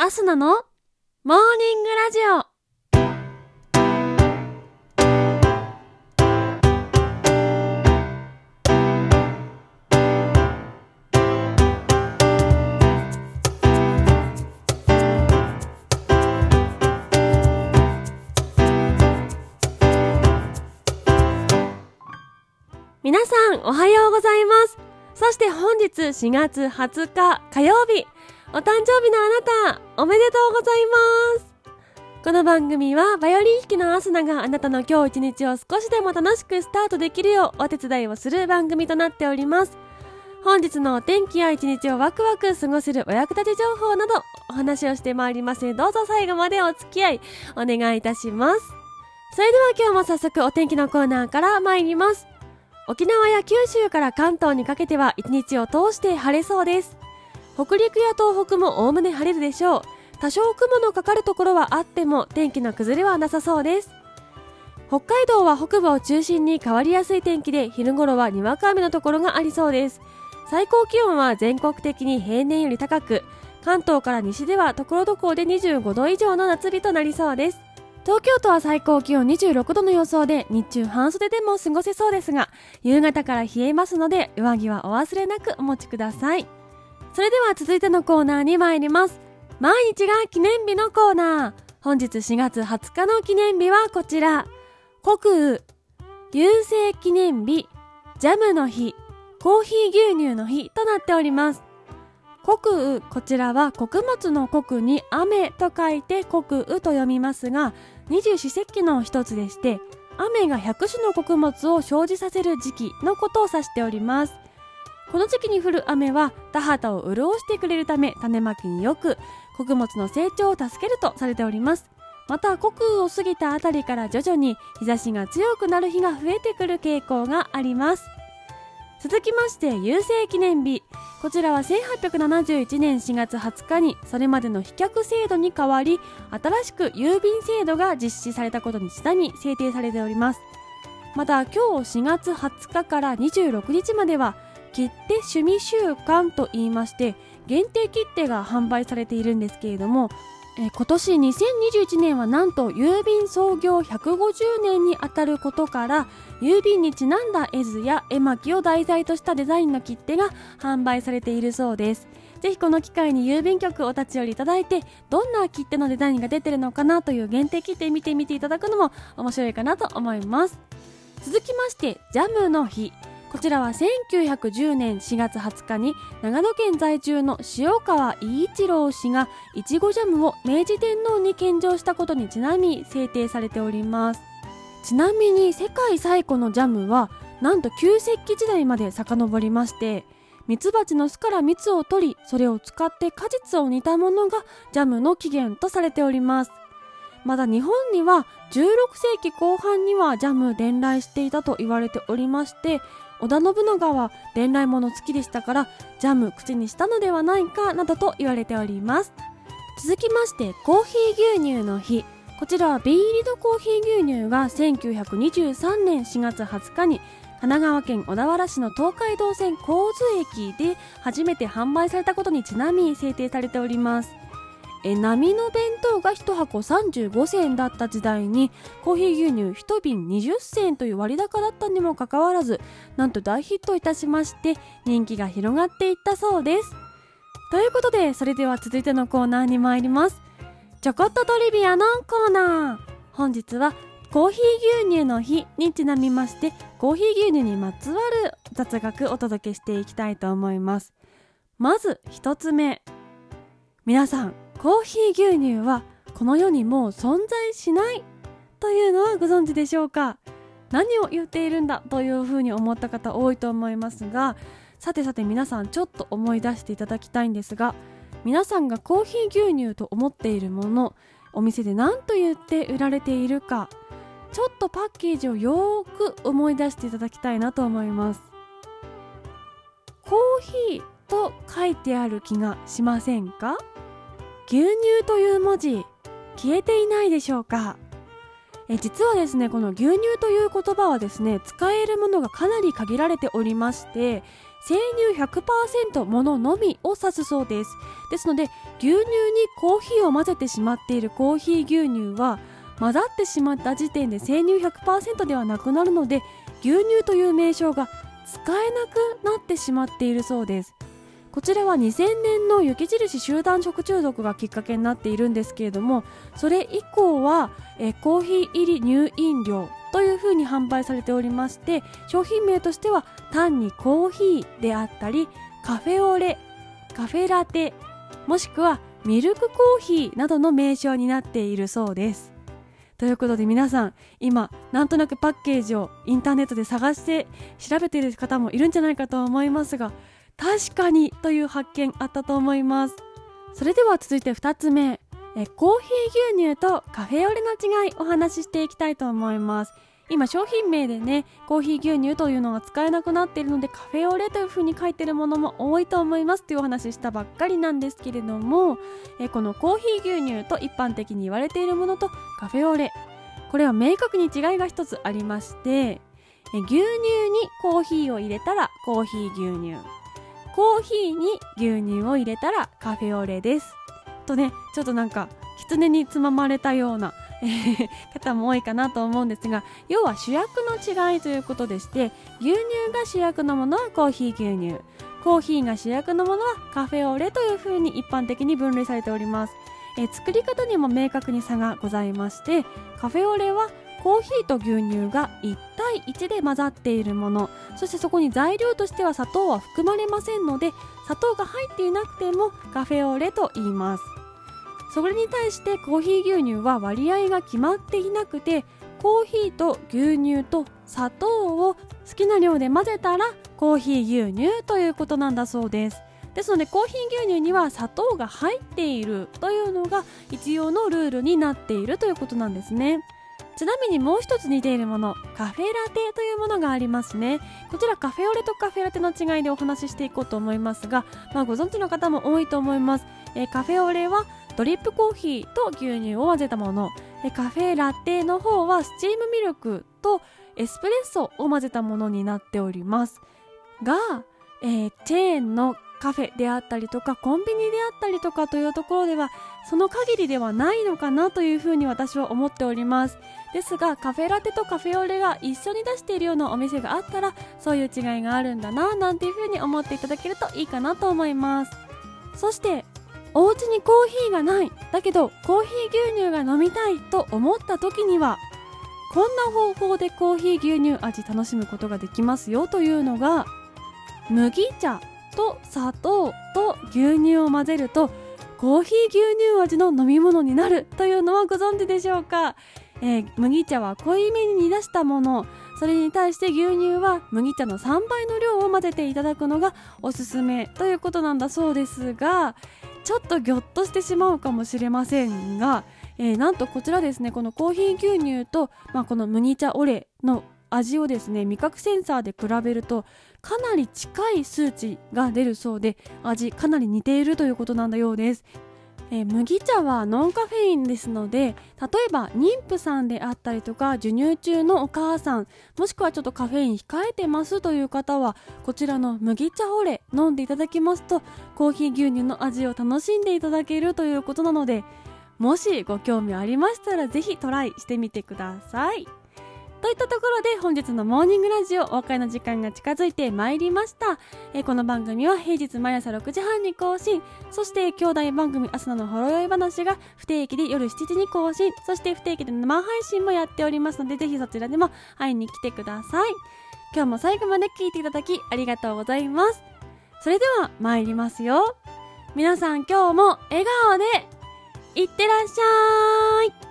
アスナのモーニングラジオ。皆さんおはようございます。そして本日4月20日火曜日。お誕生日のあなたおめでとうございます。この番組はバイオリン弾きのアスナがあなたの今日一日を少しでも楽しくスタートできるようお手伝いをする番組となっております。本日のお天気や一日をワクワク過ごせるお役立ち情報などお話をしてまいります。どうぞ最後までお付き合いお願いいたします。それでは今日も早速お天気のコーナーから参ります。沖縄や九州から関東にかけては一日を通して晴れそうです。北陸や東北もおおむね晴れるでしょう。多少雲のかかるところはあっても天気の崩れはなさそうです。北海道は北部を中心に変わりやすい天気で昼頃はにわか雨のところがありそうです。最高気温は全国的に平年より高く関東から西では所々で25度以上の夏日となりそうです。東京都は最高気温26度の予想で日中半袖でも過ごせそうですが夕方から冷えますので上着はお忘れなくお持ちください。それでは続いてのコーナーに参ります。毎日が記念日のコーナー。本日4月20日の記念日はこちら。国雨郵政記念日ジャムの日コーヒー牛乳の日となっております。国雨こちらは穀物の穀に雨と書いて国雨と読みますが二十四節気の一つでして雨が100種の穀物を生じさせる時期のことを指しております。この時期に降る雨は田畑を潤してくれるため種まきによく穀物の成長を助けるとされております。また国雨を過ぎたあたりから徐々に日差しが強くなる日が増えてくる傾向があります。続きまして郵政記念日。こちらは1871年4月20日にそれまでの飛脚制度に代わり新しく郵便制度が実施されたことにちなみ制定されております。また今日4月20日から26日までは切手趣味週間と言いまして限定切手が販売されているんですけれどもえ今年2021年はなんと郵便創業150年にあたることから郵便にちなんだ絵図や絵巻を題材としたデザインの切手が販売されているそうです。ぜひこの機会に郵便局お立ち寄りいただいてどんな切手のデザインが出てるのかなという限定切手見てみていただくのも面白いかなと思います。続きましてジャムの日。こちらは1910年4月20日に長野県在住の塩川伊一郎氏がいちごジャムを明治天皇に献上したことにちなみ制定されております。ちなみに世界最古のジャムはなんと旧石器時代まで遡りましてミツバチの巣から蜜を取りそれを使って果実を煮たものがジャムの起源とされております。また日本には16世紀後半にはジャム伝来していたと言われておりまして織田信長は伝来物好きでしたからジャム口にしたのではないかなどと言われております。続きましてコーヒー牛乳の日。こちらは瓶入りのコーヒー牛乳が1923年4月20日に神奈川県小田原市の東海道線神津駅で初めて販売されたことにちなみ制定されております。え波の弁当が1箱35銭だった時代にコーヒー牛乳1瓶20銭という割高だったにもかかわらずなんと大ヒットいたしまして人気が広がっていったそうです。ということでそれでは続いてのコーナーに参ります。ちょこっとトリビアのコーナー。本日はコーヒー牛乳の日にちなみましてコーヒー牛乳にまつわる雑学お届けしていきたいと思います。まず一つ目。皆さんコーヒー牛乳はこの世にもう存在しないというのはご存知でしょうか？何を言っているんだというふうに思った方多いと思いますがさてさて皆さんちょっと思い出していただきたいんですが皆さんがコーヒー牛乳と思っているものお店で何と言って売られているかちょっとパッケージをよーく思い出していただきたいなと思います。コーヒーと書いてある気がしませんか？牛乳という文字消えていないでしょうか？え実はですねこの牛乳という言葉はですね使えるものがかなり限られておりまして生乳100%もののみを指すそうです。ですので牛乳にコーヒーを混ぜてしまっているコーヒー牛乳は混ざってしまった時点で生乳100%ではなくなるので牛乳という名称が使えなくなってしまっているそうです。こちらは2000年の雪印集団食中毒がきっかけになっているんですけれどもそれ以降はえコーヒー入り乳飲料というふうに販売されておりまして商品名としては単にコーヒーであったりカフェオレカフェラテもしくはミルクコーヒーなどの名称になっているそうです。ということで皆さん今なんとなくパッケージをインターネットで探して調べている方もいるんじゃないかと思いますが確かにという発見あったと思います。それでは続いて2つ目。えコーヒー牛乳とカフェオレの違いお話ししていきたいと思います。今商品名でねコーヒー牛乳というのが使えなくなっているのでカフェオレという風に書いてるものも多いと思います。というお話ししたばっかりなんですけれどもえこのコーヒー牛乳と一般的に言われているものとカフェオレ。これは明確に違いが一つありましてえ牛乳にコーヒーを入れたらコーヒー牛乳。コーヒーに牛乳を入れたらカフェオレです。とねちょっとなんか狐につままれたような、えー、方も多いかなと思うんですが要は主役の違いということでして牛乳が主役のものはコーヒー牛乳。コーヒーが主役のものはカフェオレというふうに一般的に分類されております、えー、作り方にも明確に差がございましてカフェオレはコーヒーと牛乳が1対1で混ざっているもの。そしてそこに材料としては砂糖は含まれませんので砂糖が入っていなくてもカフェオレと言います。それに対してコーヒー牛乳は割合が決まっていなくてコーヒーと牛乳と砂糖を好きな量で混ぜたらコーヒー牛乳ということなんだそうです。ですのでコーヒー牛乳には砂糖が入っているというのが一応のルールになっているということなんですね。ちなみにもう一つ似ているものカフェラテというものがありますね。こちらカフェオレとカフェラテの違いでお話ししていこうと思いますが、まあ、ご存知の方も多いと思います、えー、カフェオレはドリップコーヒーと牛乳を混ぜたもの。えカフェラテの方はスチームミルクとエスプレッソを混ぜたものになっております。が、えー、チェーンのカフェであったりとかコンビニであったりとかというところではその限りではないのかなというふうに私は思っております。ですがカフェラテとカフェオレが一緒に出しているようなお店があったらそういう違いがあるんだななんていうふうに思っていただけるといいかなと思います。そしてお家にコーヒーがない。だけどコーヒー牛乳が飲みたいと思った時にはこんな方法でコーヒー牛乳味楽しむことができますよというのが麦茶と砂糖と牛乳を混ぜるとコーヒー牛乳味の飲み物になるというのはご存知でしょうか、えー、麦茶は濃いめに煮出したもの。それに対して牛乳は麦茶の3倍の量を混ぜていただくのがおすすめということなんだそうですがちょっとぎょっとしてしまうかもしれませんが、えー、なんとこちらですねこのコーヒー牛乳と、まあ、この麦茶オレの味をですね味覚センサーで比べるとかなり近い数値が出るそうで味かなり似ているということなんだようですえー、麦茶はノンカフェインですので例えば妊婦さんであったりとか授乳中のお母さんもしくはちょっとカフェイン控えてますという方はこちらの麦茶オレ飲んでいただきますとコーヒー牛乳の味を楽しんでいただけるということなのでもしご興味ありましたらぜひトライしてみてください。といったところで本日のモーニングラジオお別れの時間が近づいてまいりました、えー、この番組は平日毎朝6時半に更新。そして兄弟番組朝のほろ酔い話が不定期で夜7時に更新。そして不定期で生配信もやっておりますのでぜひそちらでも会いに来てください。今日も最後まで聞いていただきありがとうございます。それでは参りますよ。皆さん今日も笑顔でいってらっしゃい。